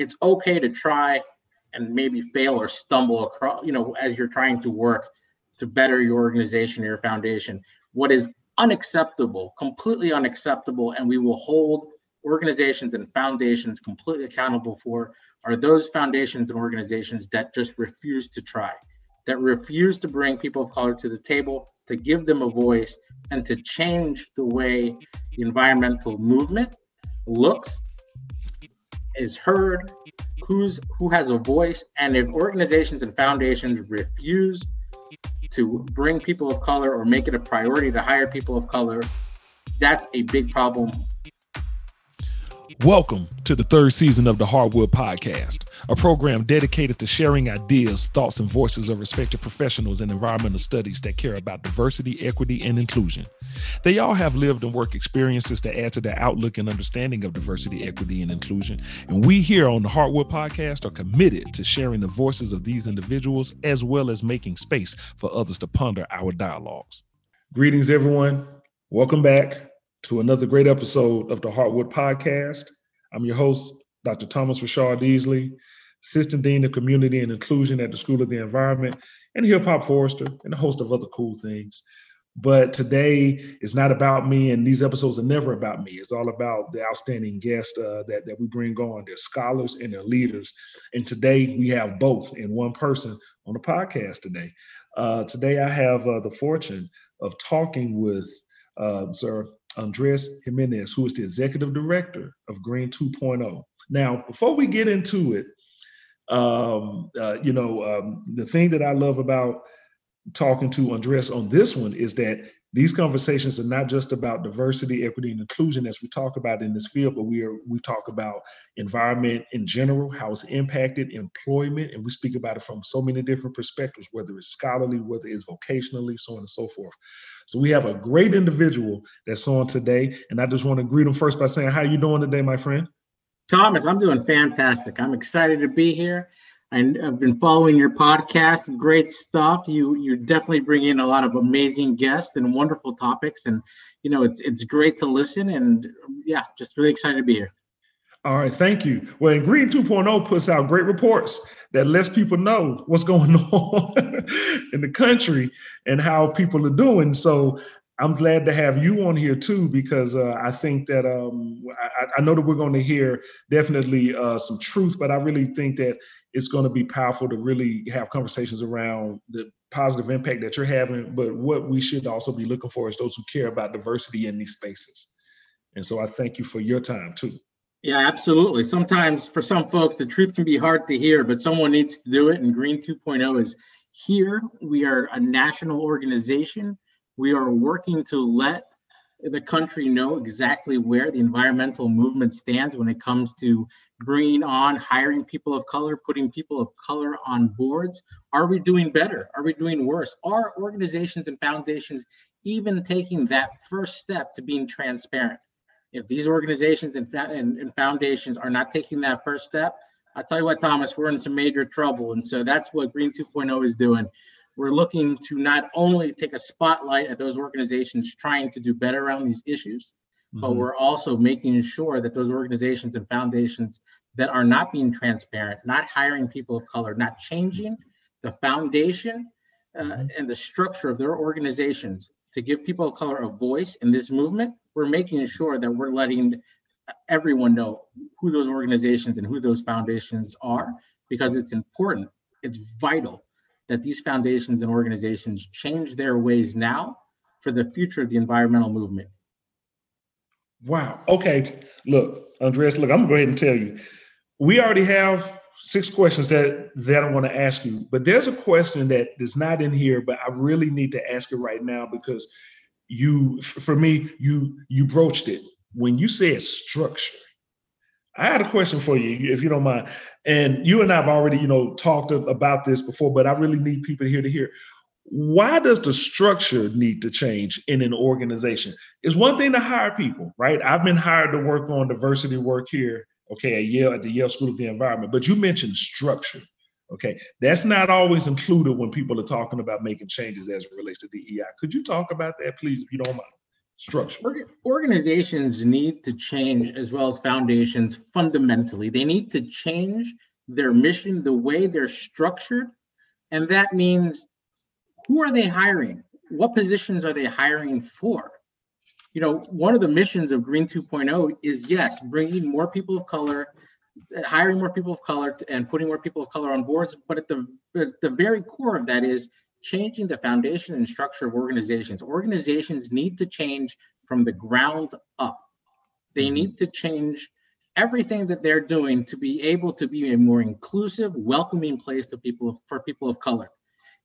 it's okay to try and maybe fail or stumble across, you know, as you're trying to work to better your organization or your foundation. What is unacceptable, completely unacceptable, and we will hold organizations and foundations completely accountable for are those foundations and organizations that just refuse to try, that refuse to bring people of color to the table, to give them a voice, and to change the way the environmental movement looks, is heard, who's who has a voice, and if organizations and foundations refuse to bring people of color or make it a priority to hire people of color, that's a big problem Welcome to the third season of the Hardwood Podcast, a program dedicated to sharing ideas, thoughts, and voices of respected professionals in environmental studies that care about diversity, equity, and inclusion. They all have lived and work experiences that add to their outlook and understanding of diversity, equity, and inclusion. And we here on the Hardwood Podcast are committed to sharing the voices of these individuals as well as making space for others to ponder our dialogues. Greetings, everyone. Welcome back to another great episode of the Hardwood Podcast. I'm your host, Dr. Thomas Rashard Easley, Assistant Dean of Community and Inclusion at the School of the Environment, and Hip Hop Forester, and a host of other cool things. But today is not about me, and these episodes are never about me. It's all about the outstanding guests uh, that, that we bring on. They're scholars and they're leaders. And today we have both in one person on the podcast today. Uh, today I have uh, the fortune of talking with uh, Sir Andres Jimenez, who is the executive director of Green 2.0. Now, before we get into it, um, uh, you know, um, the thing that I love about talking to Andres on this one is that these conversations are not just about diversity, equity, and inclusion as we talk about in this field, but we are we talk about environment in general, how it's impacted employment, and we speak about it from so many different perspectives, whether it's scholarly, whether it's vocationally, so on and so forth. So we have a great individual that's on today, and I just want to greet him first by saying, "How you doing today, my friend?" Thomas, I'm doing fantastic. I'm excited to be here. I've been following your podcast. Great stuff. You you definitely bring in a lot of amazing guests and wonderful topics, and you know it's it's great to listen. And yeah, just really excited to be here. All right, thank you. Well, and Green 2.0 puts out great reports that lets people know what's going on in the country and how people are doing. So I'm glad to have you on here too, because uh, I think that um, I, I, know that we're going to hear definitely uh, some truth, but I really think that it's going to be powerful to really have conversations around the positive impact that you're having. But what we should also be looking for is those who care about diversity in these spaces. And so I thank you for your time too. Yeah, absolutely. Sometimes for some folks, the truth can be hard to hear, but someone needs to do it. And Green 2.0 is here. We are a national organization we are working to let the country know exactly where the environmental movement stands when it comes to bringing on hiring people of color, putting people of color on boards. Are we doing better? Are we doing worse? Are organizations and foundations even taking that first step to being transparent? If these organizations and, and, and foundations are not taking that first step, I tell you what, Thomas, we're in some major trouble. And so that's what Green 2.0 is doing we're looking to not only take a spotlight at those organizations trying to do better around these issues, mm-hmm. but we're also making sure that those organizations and foundations that are not being transparent, not hiring people of color, not changing the foundation uh, mm-hmm. and the structure of their organizations to give people of color a voice in this movement, we're making sure that we're letting everyone know who those organizations and who those foundations are because it's important, it's vital that these foundations and organizations change their ways now for the future of the environmental movement. Wow. Okay. Look, Andres, look, I'm to go ahead and tell you. We already have six questions that, that I want to ask you, but there's a question that is not in here, but I really need to ask it right now because you, for me, you you broached it. When you said structure, I had a question for you, if you don't mind. And you and I have already, you know, talked about this before, but I really need people here to hear. Why does the structure need to change in an organization? It's one thing to hire people, right? I've been hired to work on diversity work here, okay, at Yale at the Yale School of the Environment. But you mentioned structure, okay? That's not always included when people are talking about making changes as it relates to DEI. Could you talk about that, please, if you don't mind? structure. Organizations need to change as well as foundations fundamentally. They need to change their mission, the way they're structured. And that means who are they hiring? What positions are they hiring for? You know, one of the missions of Green 2.0 is yes, bringing more people of color, hiring more people of color, and putting more people of color on boards. But at the, at the very core of that is changing the foundation and structure of organizations. Organizations need to change from the ground up. They mm-hmm. need to change everything that they're doing to be able to be a more inclusive, welcoming place to people for people of color.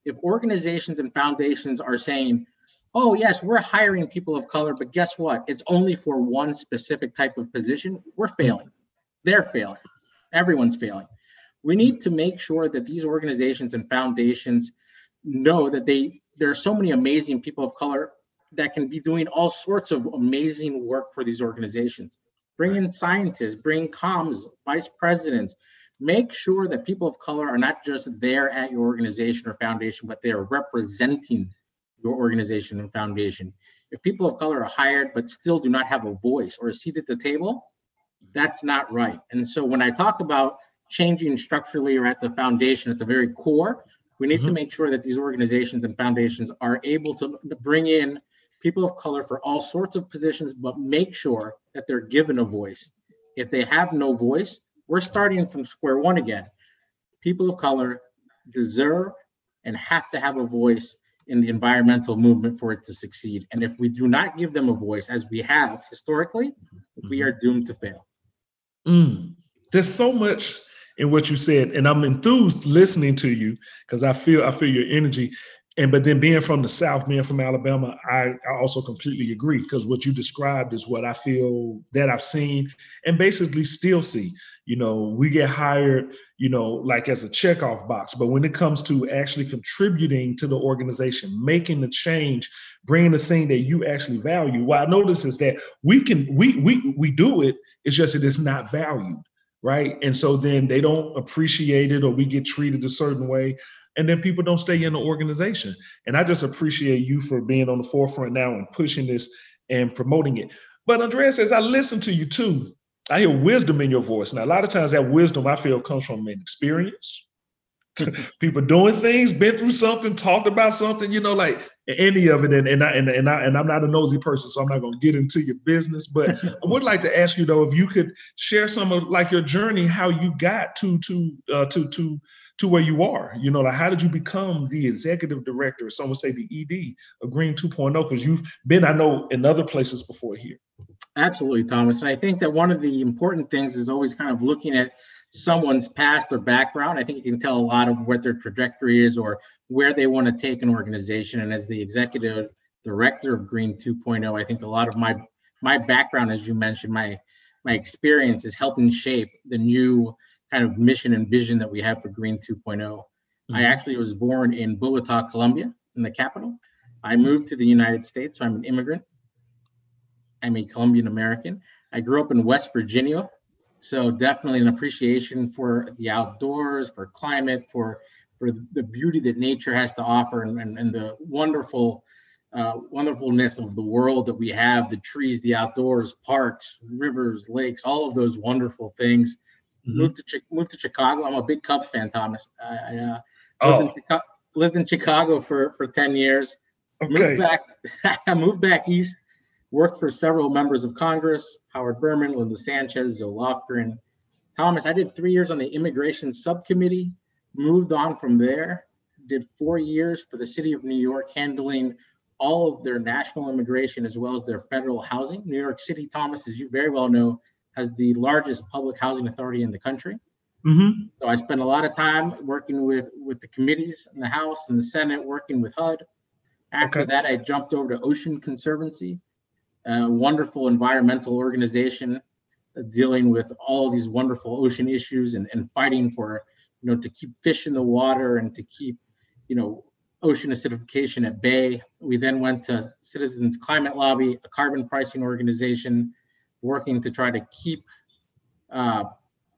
If organizations and foundations are saying, "Oh yes, we're hiring people of color, but guess what? It's only for one specific type of position," we're failing. They're failing. Everyone's failing. We need to make sure that these organizations and foundations know that they there are so many amazing people of color that can be doing all sorts of amazing work for these organizations. Bring in scientists, bring comms, vice presidents. Make sure that people of color are not just there at your organization or foundation, but they are representing your organization and foundation. If people of color are hired but still do not have a voice or a seat at the table, that's not right. And so when I talk about changing structurally or at the foundation, at the very core, we need mm-hmm. to make sure that these organizations and foundations are able to, to bring in people of color for all sorts of positions, but make sure that they're given a voice. If they have no voice, we're starting from square one again. People of color deserve and have to have a voice in the environmental movement for it to succeed. And if we do not give them a voice, as we have historically, we are doomed to fail. Mm. There's so much in what you said, and I'm enthused listening to you because I feel I feel your energy. And but then being from the South, being from Alabama, I, I also completely agree because what you described is what I feel that I've seen and basically still see. You know, we get hired, you know, like as a checkoff box, but when it comes to actually contributing to the organization, making the change, bringing the thing that you actually value, what I notice is that we can we we we do it. It's just that it's not valued right? And so then they don't appreciate it or we get treated a certain way. And then people don't stay in the organization. And I just appreciate you for being on the forefront now and pushing this and promoting it. But Andrea says, I listen to you too. I hear wisdom in your voice. Now, a lot of times that wisdom I feel comes from an experience, people doing things, been through something, talked about something, you know, like any of it. And and I and, and I and I'm not a nosy person, so I'm not gonna get into your business. But I would like to ask you though, if you could share some of like your journey, how you got to to uh, to to to where you are. You know, like how did you become the executive director, some would say the ED of Green 2.0? Because you've been, I know, in other places before here. Absolutely, Thomas. And I think that one of the important things is always kind of looking at someone's past or background. I think you can tell a lot of what their trajectory is or where they want to take an organization. And as the executive director of Green 2.0, I think a lot of my my background, as you mentioned, my my experience is helping shape the new kind of mission and vision that we have for Green 2.0. Mm-hmm. I actually was born in Bogota, Colombia, in the capital. I moved to the United States, so I'm an immigrant. I'm a Colombian American. I grew up in West Virginia, so definitely an appreciation for the outdoors, for climate, for for the beauty that nature has to offer, and, and, and the wonderful uh, wonderfulness of the world that we have the trees, the outdoors, parks, rivers, lakes, all of those wonderful things. Mm-hmm. Moved to moved to Chicago. I'm a big Cubs fan, Thomas. I, uh, oh. lived, in Chicago, lived in Chicago for for ten years. Okay. Moved back. I moved back east worked for several members of Congress, Howard Berman, Linda Sanchez, Zoe Lofgren. Thomas, I did three years on the immigration subcommittee, moved on from there, did four years for the city of New York, handling all of their national immigration as well as their federal housing. New York City, Thomas, as you very well know, has the largest public housing authority in the country. Mm-hmm. So I spent a lot of time working with with the committees in the House and the Senate, working with HUD. After okay. that, I jumped over to Ocean Conservancy, a wonderful environmental organization dealing with all these wonderful ocean issues and, and fighting for you know to keep fish in the water and to keep you know ocean acidification at bay we then went to citizens climate lobby a carbon pricing organization working to try to keep uh,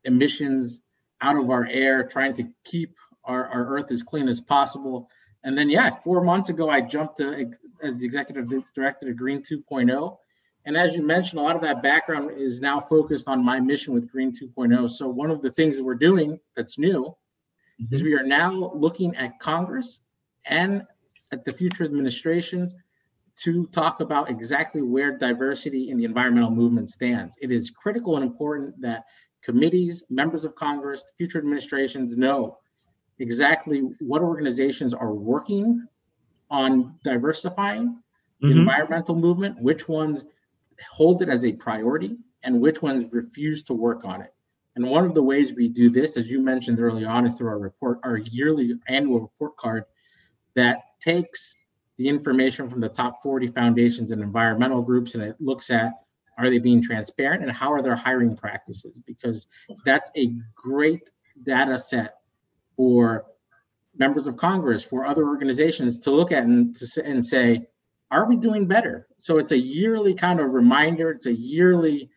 emissions out of our air trying to keep our, our earth as clean as possible And then, yeah, four months ago, I jumped to as the executive director of Green 2.0. And as you mentioned, a lot of that background is now focused on my mission with Green 2.0. So one of the things that we're doing that's new mm-hmm. is we are now looking at Congress and at the future administrations to talk about exactly where diversity in the environmental movement stands. It is critical and important that committees, members of Congress, future administrations know exactly what organizations are working on diversifying the mm-hmm. environmental movement, which ones hold it as a priority, and which ones refuse to work on it. And one of the ways we do this, as you mentioned early on, is through our report, our yearly annual report card that takes the information from the top 40 foundations and environmental groups and it looks at are they being transparent and how are their hiring practices? Because that's a great data set for members of congress for other organizations to look at and, to, and say are we doing better? So it's a yearly kind of reminder it's a yearly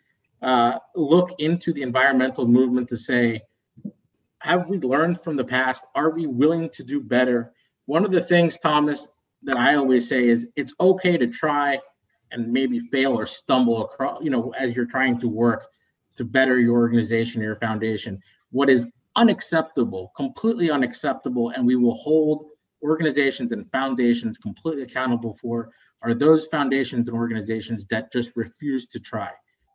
uh, look into the environmental movement to say have we learned from the past? Are we willing to do better? One of the things thomas that I always say is it's okay to try and maybe fail or stumble across, you know, as you're trying to work to better your organization or your foundation. What is unacceptable, completely unacceptable, and we will hold organizations and foundations completely accountable for are those foundations and organizations that just refuse to try,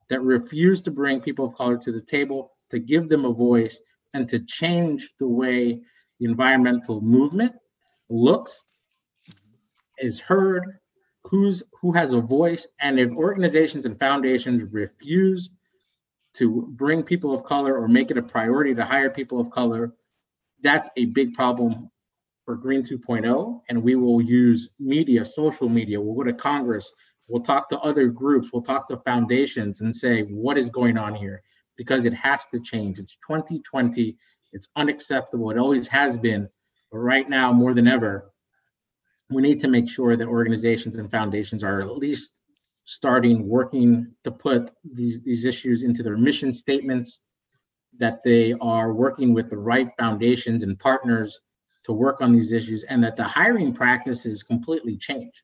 that refuse to bring people of color to the table, to give them a voice, and to change the way the environmental movement looks is heard, who's who has a voice, and if organizations and foundations refuse to bring people of color or make it a priority to hire people of color, that's a big problem for Green 2.0. And we will use media, social media, we'll go to Congress, we'll talk to other groups, we'll talk to foundations and say, what is going on here? Because it has to change. It's 2020, it's unacceptable. It always has been. But right now, more than ever, we need to make sure that organizations and foundations are at least starting working to put these these issues into their mission statements that they are working with the right foundations and partners to work on these issues and that the hiring practices completely change.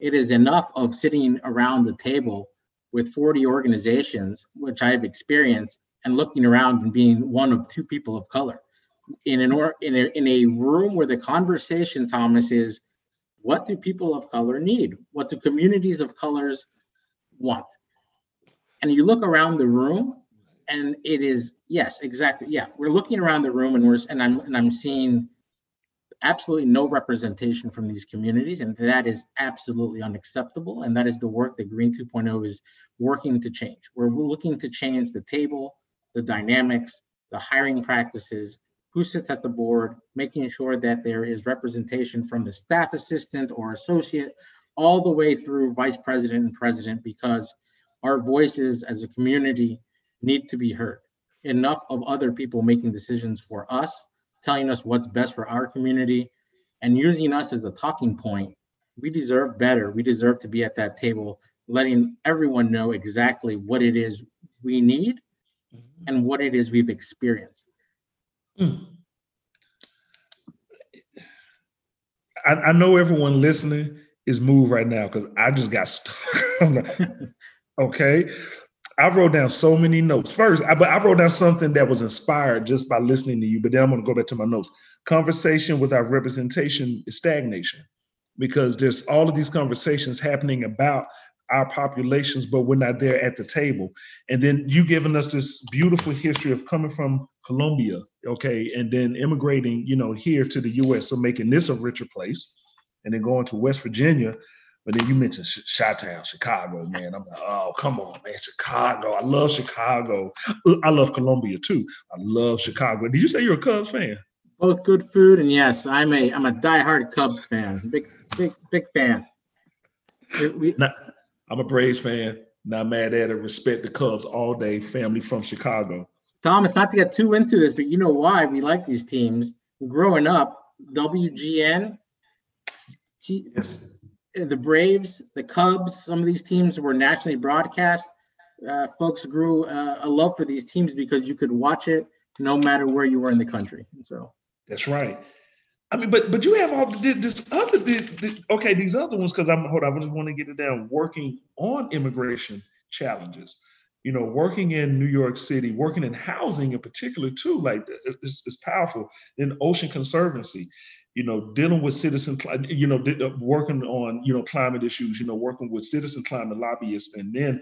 It is enough of sitting around the table with 40 organizations which i've experienced and looking around and being one of two people of color. In an or in a, in a room where the conversation thomas is what do people of color need? What do communities of colors want? And you look around the room and it is yes, exactly. Yeah, we're looking around the room and we're and I'm and I'm seeing absolutely no representation from these communities and that is absolutely unacceptable and that is the work that green 2.0 is working to change we're looking to change the table the dynamics the hiring practices who sits at the board, making sure that there is representation from the staff assistant or associate all the way through vice president and president because our voices as a community need to be heard. Enough of other people making decisions for us, telling us what's best for our community, and using us as a talking point. We deserve better. We deserve to be at that table, letting everyone know exactly what it is we need mm-hmm. and what it is we've experienced. Mm. I, I, know everyone listening is moved right now because I just got stuck. okay. I wrote down so many notes. First, I, but I wrote down something that was inspired just by listening to you. But then I'm going to go back to my notes. Conversation without representation is stagnation because there's all of these conversations happening about our populations, but we're not there at the table. And then you giving us this beautiful history of coming from Colombia, okay, and then immigrating, you know, here to the U.S. So making this a richer place, and then going to West Virginia. But then you mentioned Chi-Town, Chicago, man. I'm like, oh, come on, man, Chicago. I love Chicago. Uh, I love Colombia too. I love Chicago. Did you say you're a Cubs fan? Both good food and yes, I'm a I'm a diehard Cubs fan. Big big big fan. We, now, I'm a Braves fan. Not mad at it. Respect the Cubs all day. Family from Chicago. Thomas, not to get too into this, but you know why we like these teams. Growing up, WGN, yes. the Braves, the Cubs, some of these teams were nationally broadcast. Uh, folks grew uh, a love for these teams because you could watch it no matter where you were in the country. And so that's right. I mean, but but you have all this other this, this, okay these other ones because I'm hold on I just want to get it down working on immigration challenges you know, working in New York City, working in housing in particular too, like it's, it's powerful. In Ocean Conservancy, you know, dealing with citizen, you know, uh, working on, you know, climate issues, you know, working with citizen climate lobbyists, and then,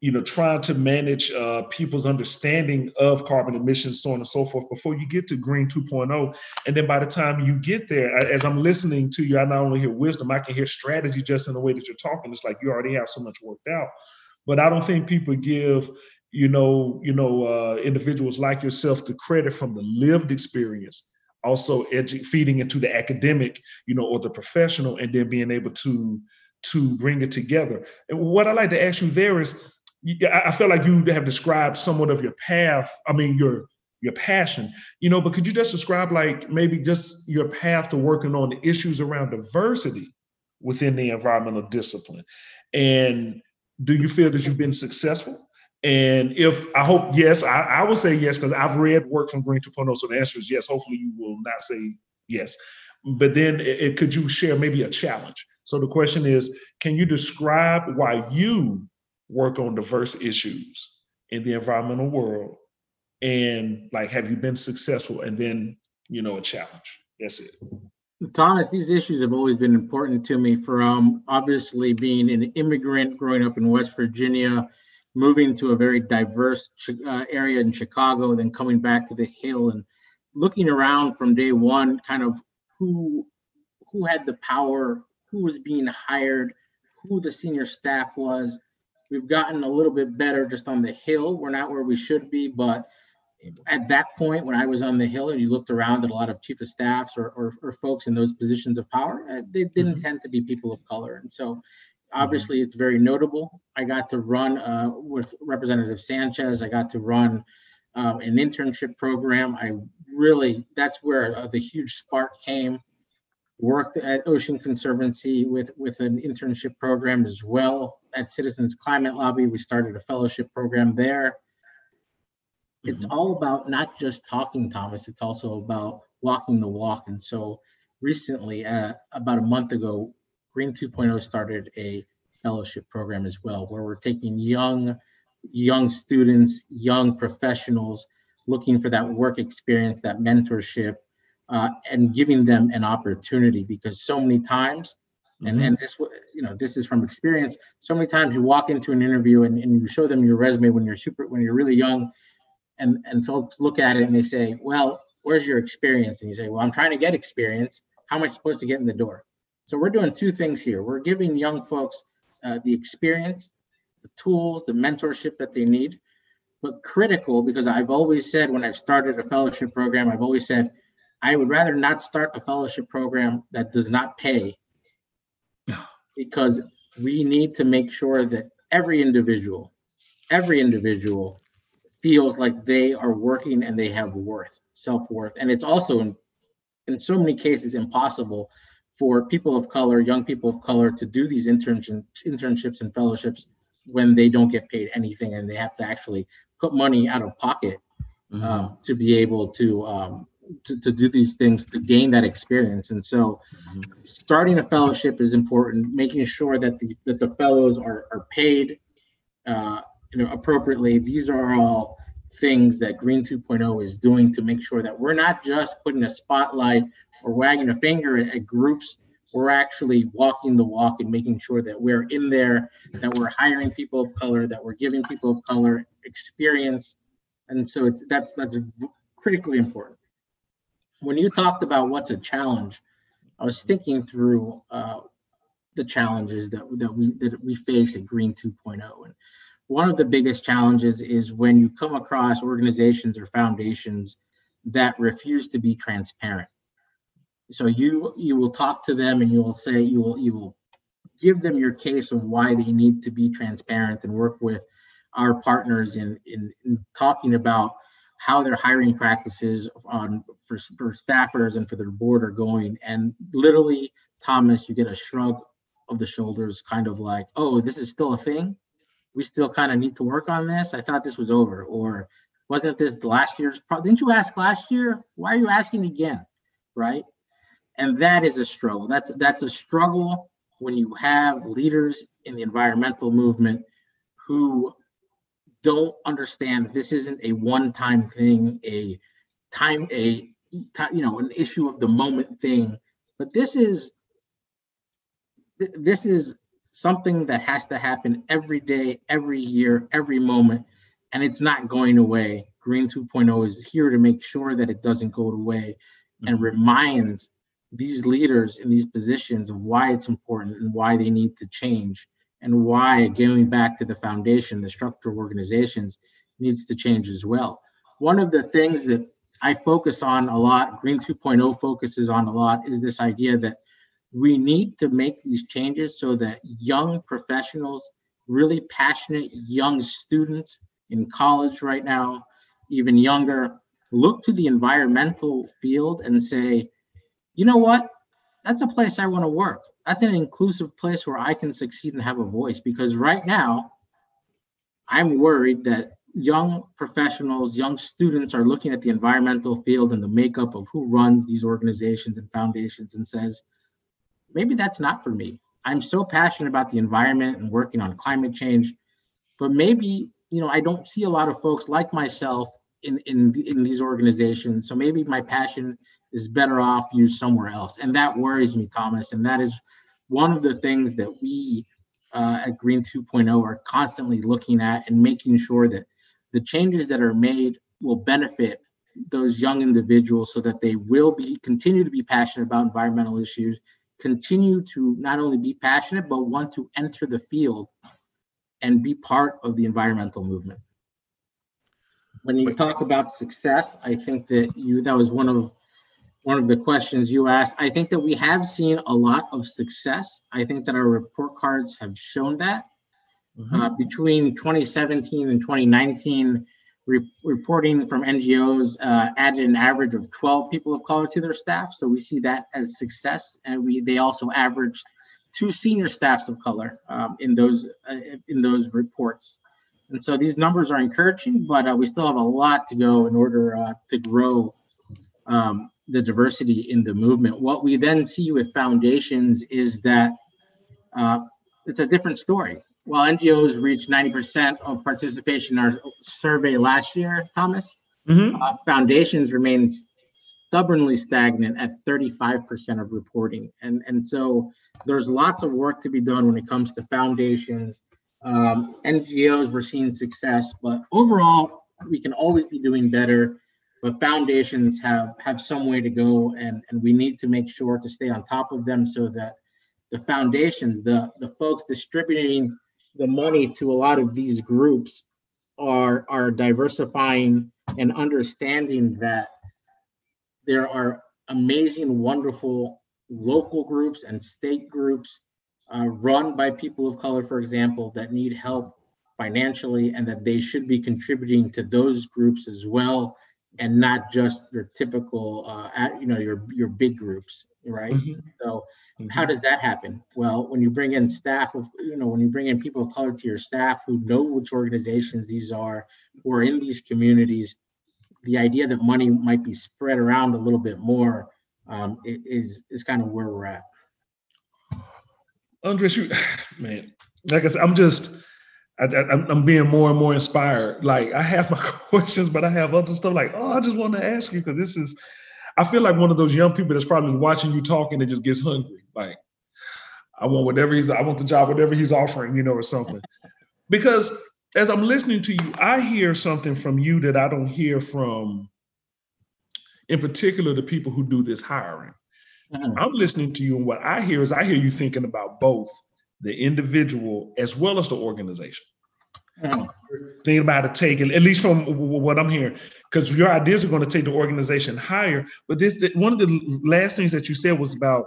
you know, trying to manage uh, people's understanding of carbon emissions, so on and so forth, before you get to Green 2.0. And then by the time you get there, as I'm listening to you, I not only hear wisdom, I can hear strategy just in the way that you're talking. It's like you already have so much worked out but I don't think people give you know you know uh, individuals like yourself the credit from the lived experience also edu- feeding into the academic you know or the professional and then being able to to bring it together and what i like to ask you there is i feel like you have described somewhat of your path i mean your your passion you know but could you just describe like maybe just your path to working on the issues around diversity within the environmental discipline and do you feel that you've been successful? And if I hope yes, I, I would say yes because I've read work from Green 2.0. So the answer is yes. Hopefully you will not say yes. But then it, it, could you share maybe a challenge? So the question is, can you describe why you work on diverse issues in the environmental world? And like, have you been successful? And then, you know, a challenge. That's it. Thomas, these issues have always been important to me from obviously being an immigrant growing up in West Virginia, moving to a very diverse uh, area in Chicago, then coming back to the Hill and looking around from day one, kind of who who had the power, who was being hired, who the senior staff was. We've gotten a little bit better just on the Hill. We're not where we should be, but at that point when I was on the Hill and you looked around at a lot of chief of staffs or, or, or folks in those positions of power, uh, they didn't mm-hmm. tend to be people of color. And so mm-hmm. obviously it's very notable. I got to run uh, with Representative Sanchez. I got to run um, an internship program. I really, that's where uh, the huge spark came. Worked at Ocean Conservancy with, with an internship program as well. At Citizens Climate Lobby, we started a fellowship program there it's mm-hmm. all about not just talking, Thomas. It's also about walking the walk. And so recently, uh, about a month ago, Green 2.0 started a fellowship program as well, where we're taking young, young students, young professionals looking for that work experience, that mentorship, uh, and giving them an opportunity because so many times mm-hmm. and this you know this is from experience so many times you walk into an interview and, and you show them your resume when you're super when you're really young and and folks look at it and they say, well, where's your experience? And you say, well, I'm trying to get experience. How am I supposed to get in the door? So we're doing two things here. We're giving young folks uh, the experience, the tools, the mentorship that they need, but critical because I've always said when I've started a fellowship program, I've always said I would rather not start a fellowship program that does not pay because we need to make sure that every individual, every individual feels like they are working and they have worth, self-worth. And it's also in, in so many cases impossible for people of color, young people of color to do these internships, internships and fellowships when they don't get paid anything and they have to actually put money out of pocket mm-hmm. um, to be able to, um, to, to do these things to gain that experience. And so mm-hmm. starting a fellowship is important, making sure that the, that the fellows are, are paid uh, you know, appropriately. These are all things that Green 2.0 is doing to make sure that we're not just putting a spotlight or wagging a finger at, at groups. We're actually walking the walk and making sure that we're in there, that we're hiring people of color, that we're giving people of color experience. And so it's, that's that's critically important. When you talked about what's a challenge, I was thinking through uh, the challenges that that we that we face at Green 2.0, and one of the biggest challenges is when you come across organizations or foundations that refuse to be transparent. So you you will talk to them and you will say you will you will give them your case of why they need to be transparent and work with our partners in in, in talking about how their hiring practices on for, for staffers and for their board are going and literally thomas you get a shrug of the shoulders kind of like oh this is still a thing we still kind of need to work on this. I thought this was over, or wasn't this last year's? Pro- Didn't you ask last year? Why are you asking again? Right. And that is a struggle. That's that's a struggle when you have leaders in the environmental movement who don't understand this isn't a one-time thing, a time, a you know, an issue of the moment thing, but this is this is something that has to happen every day, every year, every moment, and it's not going away. Green 2.0 is here to make sure that it doesn't go away and mm-hmm. reminds these leaders in these positions of why it's important and why they need to change and why going back to the foundation, the structure of organizations needs to change as well. One of the things that I focus on a lot, Green 2.0 focuses on a lot, is this idea that we need to make these changes so that young professionals, really passionate young students in college right now, even younger, look to the environmental field and say, you know what? That's a place I want to work. That's an inclusive place where I can succeed and have a voice. Because right now, I'm worried that young professionals, young students are looking at the environmental field and the makeup of who runs these organizations and foundations and says, maybe that's not for me. I'm so passionate about the environment and working on climate change, but maybe you know I don't see a lot of folks like myself in in in these organizations. So maybe my passion is better off used somewhere else, and that worries me, Thomas. And that is one of the things that we uh, at Green 2.0 are constantly looking at and making sure that the changes that are made will benefit those young individuals so that they will be continue to be passionate about environmental issues continue to not only be passionate but want to enter the field and be part of the environmental movement. When you talk about success i think that you that was one of one of the questions you asked i think that we have seen a lot of success i think that our report cards have shown that mm-hmm. uh, between 2017 and 2019 re- reporting from NGOs uh, added an average of 12 people of color to their staff. So we see that as success. And we they also averaged two senior staffs of color um, in those uh, in those reports. And so these numbers are encouraging, but uh, we still have a lot to go in order uh, to grow um, the diversity in the movement. What we then see with foundations is that uh, it's a different story while NGOs reached 90% of participation in our survey last year, Thomas, mm-hmm. uh, foundations remain stubbornly stagnant at 35% of reporting. And, and so there's lots of work to be done when it comes to foundations. Um, NGOs, we're seeing success, but overall, we can always be doing better. But foundations have have some way to go, and, and we need to make sure to stay on top of them so that the foundations, the the folks distributing the money to a lot of these groups are are diversifying and understanding that there are amazing, wonderful local groups and state groups uh, run by people of color, for example, that need help financially, and that they should be contributing to those groups as well, and not just your typical, uh, at, you know, your your big groups, right? Mm-hmm. So Mm-hmm. How does that happen? Well, when you bring in staff of, you know, when you bring in people of color to your staff who know which organizations these are, who are in these communities, the idea that money might be spread around a little bit more um, is is kind of where we're at. Andres, you, man, like I said, I'm just, I, am being more and more inspired. Like I have my questions, but I have other stuff. Like, oh, I just want to ask you because this is I feel like one of those young people that's probably watching you talking and just gets hungry. Like, I want whatever he's, I want the job, whatever he's offering, you know, or something. Because as I'm listening to you, I hear something from you that I don't hear from, in particular, the people who do this hiring. Mm-hmm. I'm listening to you, and what I hear is I hear you thinking about both the individual as well as the organization. Mm-hmm. Thinking about to take, at least from what I'm hearing, because your ideas are going to take the organization higher. But this, one of the last things that you said was about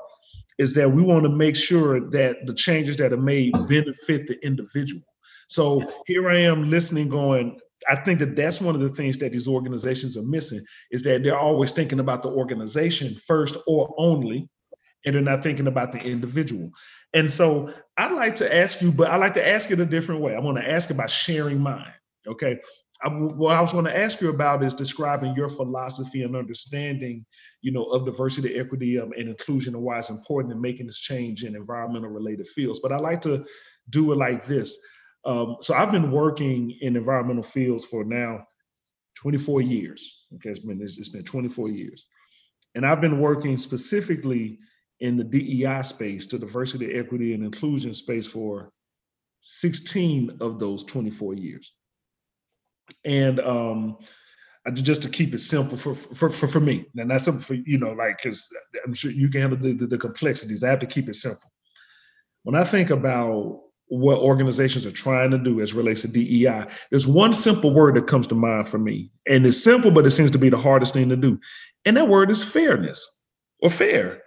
is that we want to make sure that the changes that are made benefit the individual. So here I am listening, going, I think that that's one of the things that these organizations are missing is that they're always thinking about the organization first or only, and they're not thinking about the individual. And so I'd like to ask you, but I like to ask it a different way. I want to ask about sharing mine. Okay. I, what I was going to ask you about is describing your philosophy and understanding, you know, of diversity, equity, um, and inclusion, and why it's important in making this change in environmental related fields. But I like to do it like this. Um, so I've been working in environmental fields for now 24 years. Okay, it's been it's, it's been 24 years, and I've been working specifically in the DEI space, the diversity, equity, and inclusion space for 16 of those 24 years. And um, just to keep it simple for for for, for me, and that's simple for you know, like because I'm sure you can handle the, the, the complexities. I have to keep it simple. When I think about what organizations are trying to do as relates to DEI, there's one simple word that comes to mind for me, and it's simple, but it seems to be the hardest thing to do, and that word is fairness or fair.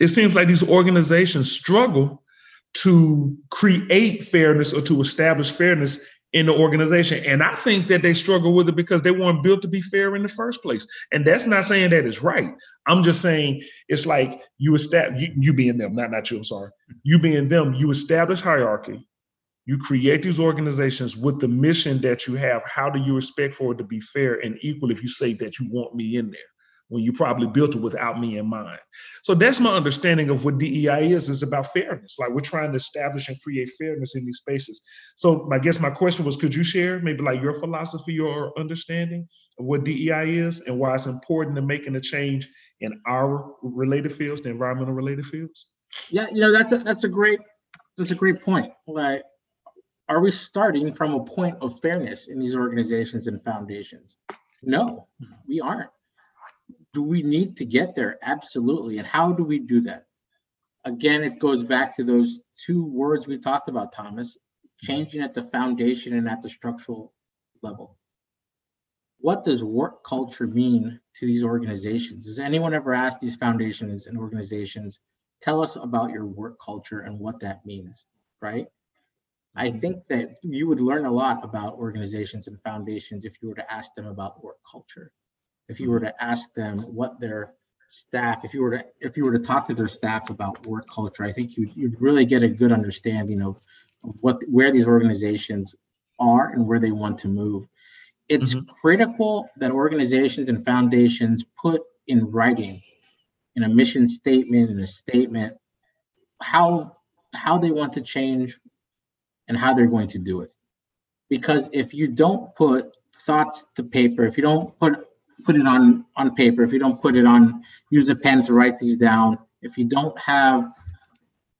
It seems like these organizations struggle to create fairness or to establish fairness in the organization. And I think that they struggle with it because they weren't built to be fair in the first place. And that's not saying that it's right. I'm just saying it's like you establish you, you being them, not not you. I'm sorry. You being them. You establish hierarchy. You create these organizations with the mission that you have. How do you expect for it to be fair and equal if you say that you want me in there? When you probably built it without me in mind. So that's my understanding of what DEI is. It's about fairness. Like we're trying to establish and create fairness in these spaces. So I guess my question was, could you share maybe like your philosophy or understanding of what DEI is and why it's important to making a change in our related fields, the environmental related fields? Yeah, you know, that's a that's a great that's a great point. Like are we starting from a point of fairness in these organizations and foundations? No, we aren't do we need to get there? Absolutely. And how do we do that? Again, it goes back to those two words we talked about, Thomas changing at the foundation and at the structural level. What does work culture mean to these organizations? Does anyone ever ask these foundations and organizations, tell us about your work culture and what that means, right? I think that you would learn a lot about organizations and foundations if you were to ask them about work culture if you were to ask them what their staff, if you were to if you were to talk to their staff about work culture, I think you'd, you'd really get a good understanding of, of what where these organizations are and where they want to move. It's mm-hmm. critical that organizations and foundations put in writing, in a mission statement, in a statement, how how they want to change and how they're going to do it. Because if you don't put thoughts to paper, if you don't put put it on on paper, if you don't put it on, use a pen to write these down. If you don't have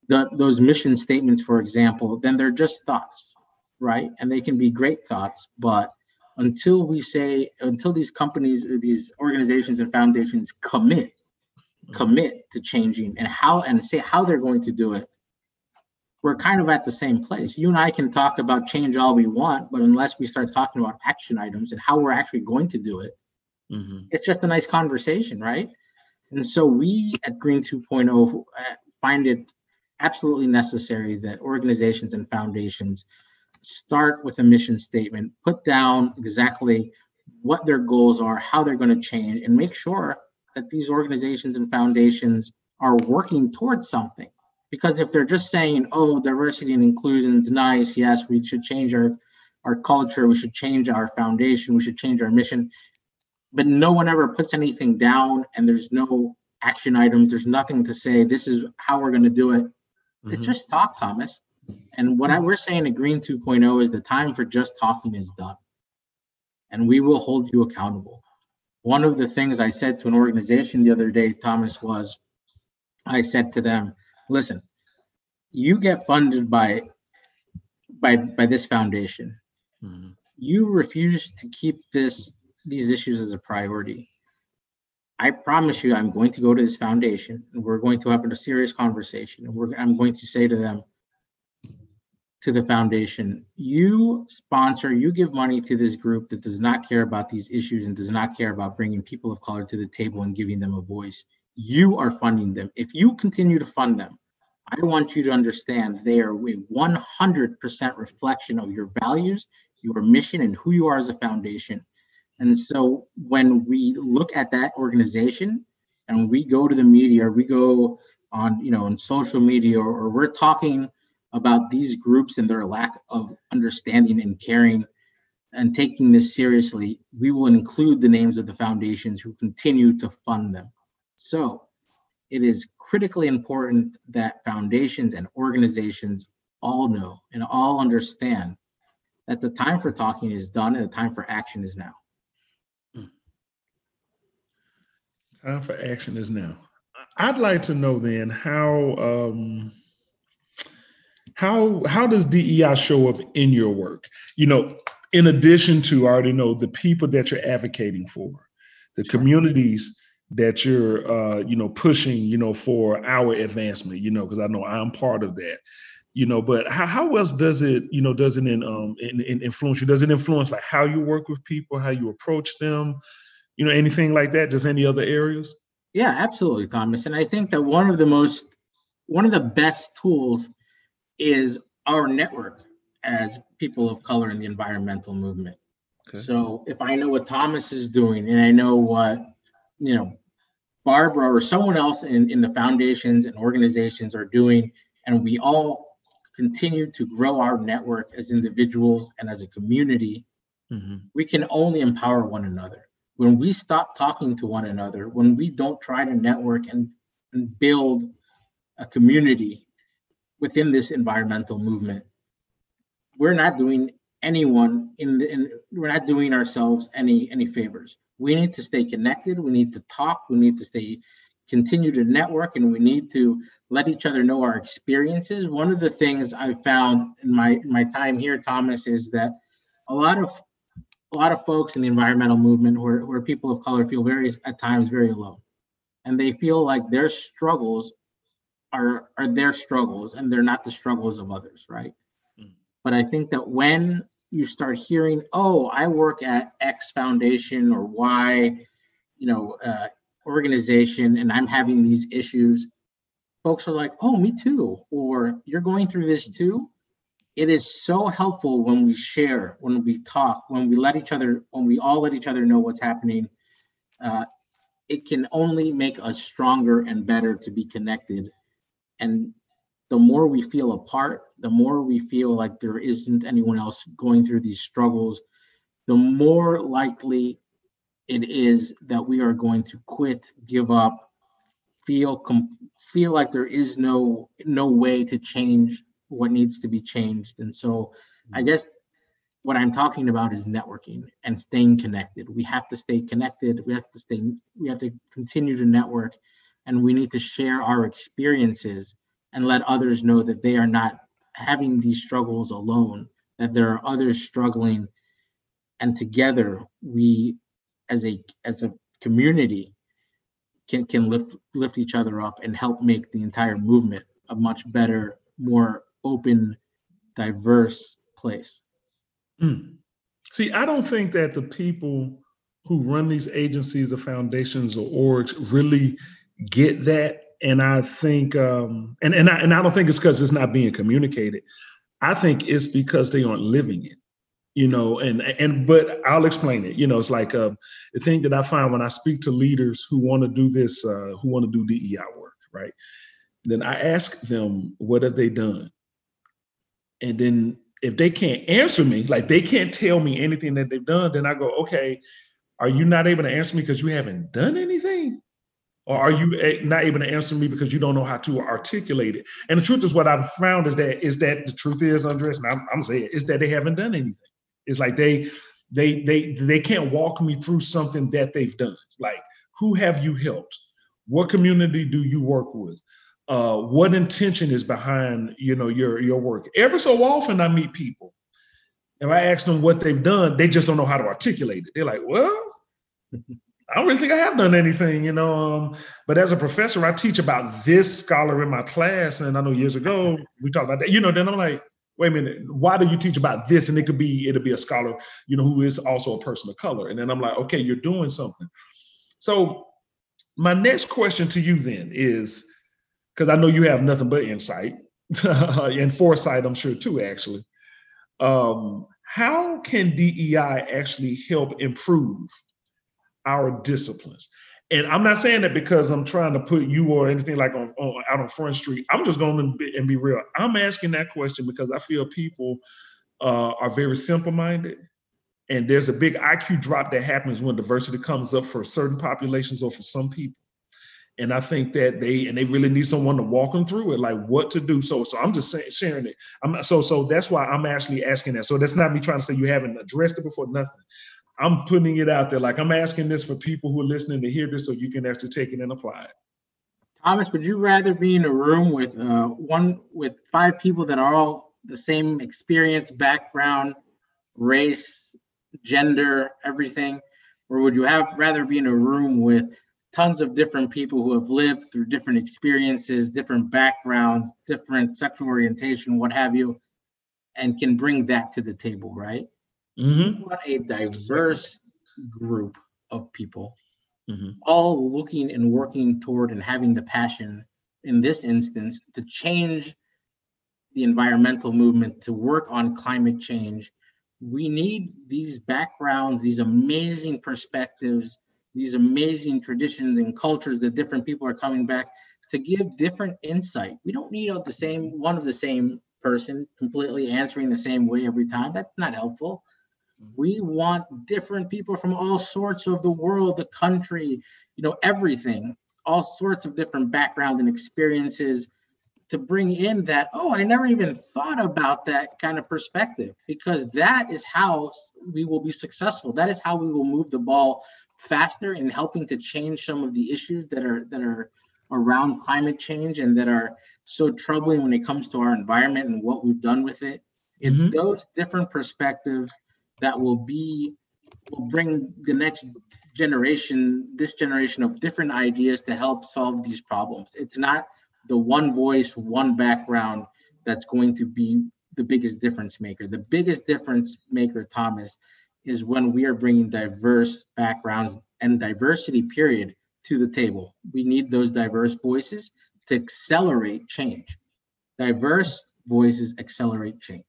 the, those mission statements, for example, then they're just thoughts, right? And they can be great thoughts, but until we say, until these companies, these organizations and foundations commit, commit to changing and how and say how they're going to do it, we're kind of at the same place. You and I can talk about change all we want, but unless we start talking about action items and how we're actually going to do it, Mm-hmm. It's just a nice conversation, right? And so we at Green 2.0 uh, find it absolutely necessary that organizations and foundations start with a mission statement, put down exactly what their goals are, how they're going to change, and make sure that these organizations and foundations are working towards something. Because if they're just saying, oh, diversity and inclusion is nice, yes, we should change our, our culture, we should change our foundation, we should change our mission, but no one ever puts anything down and there's no action items. There's nothing to say this is how we're going to do it. Mm-hmm. it's just talk thomas. And what I, we're saying at green 2.0 is the time for just talking is done. And we will hold you accountable. One of the things i said to an organization the other day thomas was i said to them listen you get funded by by by this foundation. Mm-hmm. you refuse to keep this these issues as a priority. I promise you, I'm going to go to this foundation and we're going to have a serious conversation. And I'm going to say to them, to the foundation, you sponsor, you give money to this group that does not care about these issues and does not care about bringing people of color to the table and giving them a voice. You are funding them. If you continue to fund them, I want you to understand they are a 100% reflection of your values, your mission, and who you are as a foundation. And so when we look at that organization and we go to the media, we go on, you know, on social media, or, or we're talking about these groups and their lack of understanding and caring, and taking this seriously, we will include the names of the foundations who continue to fund them. So it is critically important that foundations and organizations all know and all understand that the time for talking is done and the time for action is now. Time for action is now. I'd like to know then how um, how how does DEI show up in your work? You know, in addition to I already know the people that you're advocating for, the communities that you're uh, you know pushing you know for our advancement. You know, because I know I'm part of that. You know, but how, how else does it you know does it in, um in, in influence you? Does it influence like how you work with people, how you approach them? You know, anything like that? Just any other areas? Yeah, absolutely, Thomas. And I think that one of the most, one of the best tools is our network as people of color in the environmental movement. Okay. So if I know what Thomas is doing and I know what, you know, Barbara or someone else in, in the foundations and organizations are doing, and we all continue to grow our network as individuals and as a community, mm-hmm. we can only empower one another when we stop talking to one another, when we don't try to network and, and build a community within this environmental movement, we're not doing anyone in the in, we're not doing ourselves any any favors. We need to stay connected. We need to talk. We need to stay continue to network and we need to let each other know our experiences. One of the things I found in my my time here, Thomas, is that a lot of a lot of folks in the environmental movement where, where people of color feel very at times very alone. And they feel like their struggles are are their struggles and they're not the struggles of others right? Mm. but i think that when you start hearing oh i work at x foundation or y you know uh, organization and i'm having these issues folks are like oh me too or you're going through this too it is so helpful when we share, when we talk, when we let each other, when we all let each other know what's happening. Uh, it can only make us stronger and better to be connected. And the more we feel apart, the more we feel like there isn't anyone else going through these struggles, the more likely it is that we are going to quit, give up, feel feel like there is no no way to change what needs to be changed. And so I mm-hmm. guess what I'm talking about is networking and staying connected. We have to stay connected. We have to stay, we have to continue to network and we need to share our experiences and let others know that they are not having these struggles alone, that there are others struggling. And together we as a as a community can can lift lift each other up and help make the entire movement a much better, more open, diverse place. Mm. See, I don't think that the people who run these agencies or foundations or orgs really get that. And I think, um, and and I, and I don't think it's because it's not being communicated. I think it's because they aren't living it you know and and but i'll explain it you know it's like uh, the thing that i find when i speak to leaders who want to do this uh, who want to do dei work right then i ask them what have they done and then if they can't answer me, like they can't tell me anything that they've done, then I go, okay, are you not able to answer me because you haven't done anything? Or are you eh, not able to answer me because you don't know how to articulate it? And the truth is, what I've found is that is that the truth is, Andres, and I'm, I'm saying is that they haven't done anything. It's like they they they they can't walk me through something that they've done. Like, who have you helped? What community do you work with? Uh, what intention is behind you know your your work. Every so often, I meet people, and I ask them what they've done. They just don't know how to articulate it. They're like, "Well, I don't really think I have done anything," you know. Um, but as a professor, I teach about this scholar in my class, and I know years ago we talked about that. You know, then I'm like, wait a minute, why do you teach about this? And it could be it'll be a scholar, you know, who is also a person of color. And then I'm like, okay, you're doing something. So my next question to you then is because I know you have nothing but insight and foresight, I'm sure too, actually. Um, how can DEI actually help improve our disciplines? And I'm not saying that because I'm trying to put you or anything like on, on out on Front Street. I'm just going to and be real. I'm asking that question because I feel people uh, are very simple minded And there's a big IQ drop that happens when diversity comes up for certain populations or for some people. And I think that they and they really need someone to walk them through it, like what to do. So, so I'm just saying, sharing it. I'm so so that's why I'm actually asking that. So that's not me trying to say you haven't addressed it before, nothing. I'm putting it out there. Like I'm asking this for people who are listening to hear this, so you can actually take it and apply it. Thomas, would you rather be in a room with uh, one with five people that are all the same experience, background, race, gender, everything, or would you have rather be in a room with tons of different people who have lived through different experiences, different backgrounds, different sexual orientation, what have you, and can bring that to the table, right? Mm-hmm. Want a diverse group of people, mm-hmm. all looking and working toward and having the passion, in this instance, to change the environmental movement, to work on climate change. We need these backgrounds, these amazing perspectives, these amazing traditions and cultures that different people are coming back to give different insight. We don't need the same one of the same person completely answering the same way every time. That's not helpful. Mm-hmm. We want different people from all sorts of the world, the country, you know, everything, all sorts of different background and experiences to bring in that, oh, I never even thought about that kind of perspective, because that is how we will be successful. That is how we will move the ball faster in helping to change some of the issues that are that are around climate change and that are so troubling when it comes to our environment and what we've done with it. It's Mhm. those different perspectives that will be will bring the next generation, this generation of different ideas to help solve these problems. It's not the one voice, one background that's going to be the biggest difference maker. The biggest difference maker, Thomas, is when we are bringing diverse backgrounds and diversity, period, to the table. We need those diverse voices to accelerate change. Diverse voices accelerate change.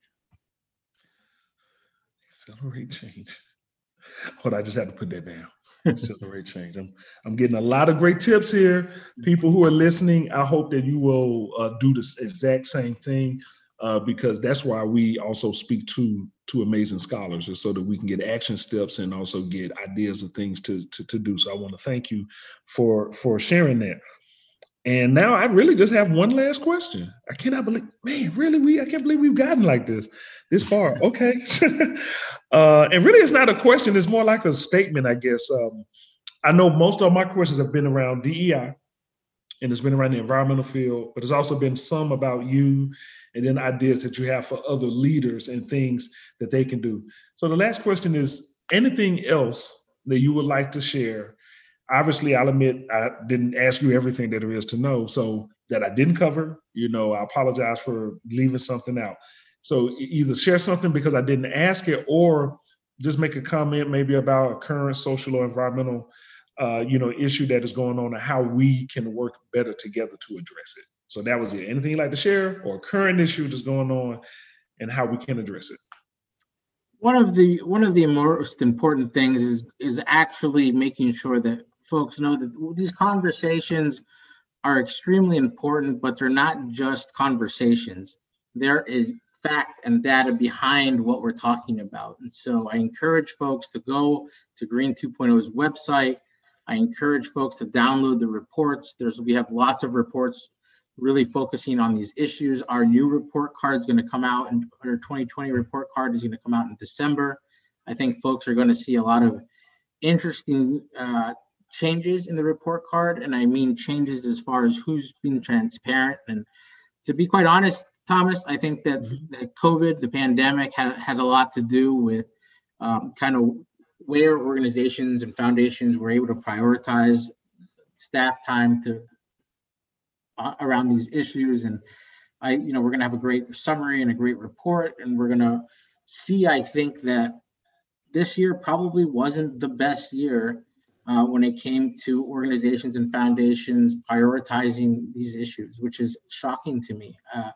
Accelerate change. Hold on, I just had to put that down. Accelerate change. I'm, I'm getting a lot of great tips here. People who are listening, I hope that you will uh, do this exact same thing uh, because that's why we also speak to to amazing scholars, is so that we can get action steps and also get ideas of things to to, to do. So I want to thank you for for sharing that. And now I really just have one last question. I cannot believe, man, really, we I can't believe we've gotten like this this far. Okay. uh, and really, it's not a question, it's more like a statement, I guess. Um, I know most of my questions have been around DEI and it's been around the environmental field, but there's also been some about you and then ideas that you have for other leaders and things that they can do. So the last question is anything else that you would like to share obviously I'll admit I didn't ask you everything that there is to know. So that I didn't cover, you know, I apologize for leaving something out. So either share something because I didn't ask it or just make a comment maybe about a current social or environmental uh, you know, issue that is going on and how we can work better together to address it. So that was it. Anything you'd like to share or current issue that's going on and how we can address it? One of the one of the most important things is is actually making sure that folks know that these conversations are extremely important, but they're not just conversations. There is fact and data behind what we're talking about. And so I encourage folks to go to Green 2.0's website. I encourage folks to download the reports. There's we have lots of reports really focusing on these issues. Our new report card is going to come out and our 2020 report card is going to come out in December. I think folks are going to see a lot of interesting uh, changes in the report card, and I mean changes as far as who's being transparent. And to be quite honest, Thomas, I think that Mhm. the COVID, the pandemic, had had a lot to do with um, kind of where organizations and foundations were able to prioritize staff time to uh, around these issues. And I, you know, we're going to have a great summary and a great report, and we're going to see. I think that this year probably wasn't the best year uh, when it came to organizations and foundations prioritizing these issues, which is shocking to me. Uh,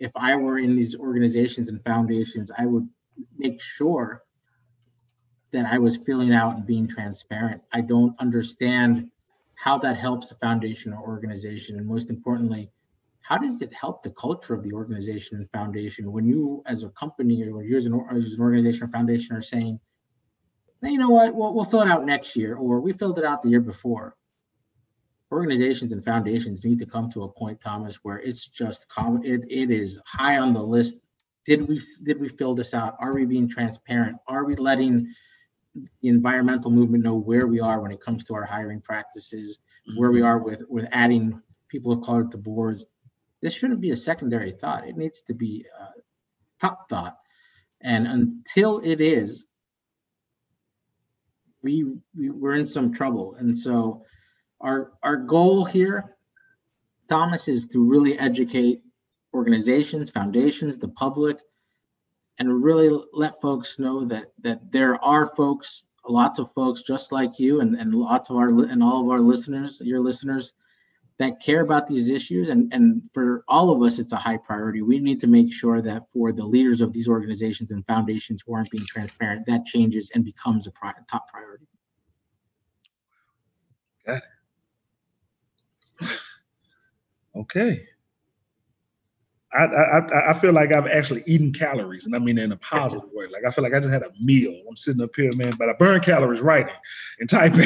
if I were in these organizations and foundations, I would make sure that I was filling out and being transparent. I don't understand how that helps a foundation or organization. And most importantly, how does it help the culture of the organization and foundation when you, as a company or you as an, as an organization or foundation, are saying, you know what, we'll, we'll fill it out next year, or we filled it out the year before. Organizations and foundations need to come to a point, Thomas, where it's just common, it, it is high on the list. Did we, did we fill this out? Are we being transparent? Are we letting the environmental movement know where we are when it comes to our hiring practices, where we mm-hmm. are with, with adding people of color to boards? This shouldn't be a secondary thought. It needs to be a top thought. And until it is, we, we we're in some trouble. And so our our goal here, Thomas, is to really educate organizations, foundations, the public, and really let folks know that that there are folks, lots of folks just like you, and and lots of our and all of our listeners, your listeners, that care about these issues and and for all of us it's a high priority we need to make sure that for the leaders of these organizations and foundations who aren't being transparent that changes and becomes a pri- top priority Okay. Okay. I, I I feel like I've actually eaten calories, and I mean in a positive way. Like I feel like I just had a meal. I'm sitting up here, man, but I burn calories writing and typing,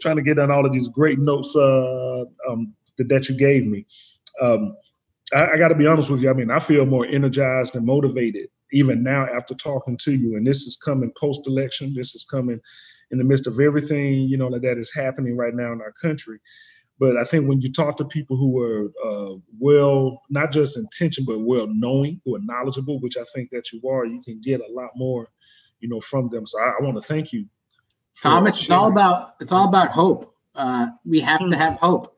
trying to get on all of these great notes uh, um, that, you gave me. Um, I, I got to be honest with you. I mean, I feel more energized and motivated even now after talking to you. And this is coming post election. This is coming in the midst of everything you know that is happening right now in our country. But I think when you talk to people who are uh, well, not just intentioned, but well knowing, who are knowledgeable, which I think that you are, you can get a lot more, you know, from them. So I, I want to thank you. Thomas, it's all about it's all about hope. Uh, we have to hmm. have hope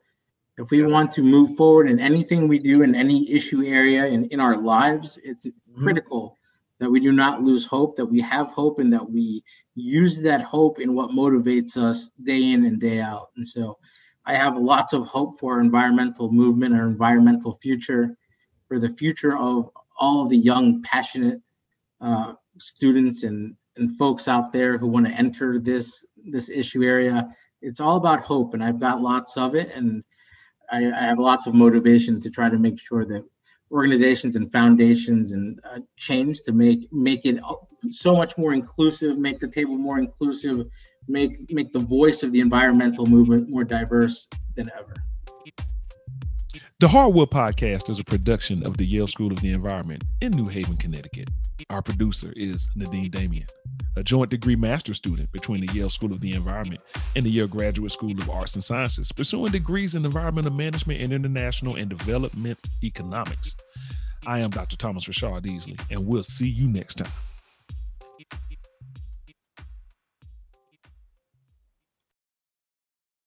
if we want to move forward in anything we do in any issue area in, in our lives. It's mm-hmm. critical that we do not lose hope, that we have hope, and that we use that hope in what motivates us day in and day out. And so I have lots of hope for environmental movement or environmental future, for the future of all of the young, passionate uh, students and and folks out there who want to enter this this issue area. It's all about hope, and I've got lots of it, and I, I have lots of motivation to try to make sure that organizations and foundations and uh, change to make make it so much more inclusive, make the table more inclusive, make make the voice of the environmental movement more diverse than ever. The Hardwood Podcast is a production of the Yale School of the Environment in New Haven, Connecticut. Our producer is Nadine Damien, a joint degree master student between the Yale School of the Environment and the Yale Graduate School of Arts and Sciences, pursuing degrees in environmental management and international and development economics. I am Dr. Thomas Rashard Easley, and we'll see you next time.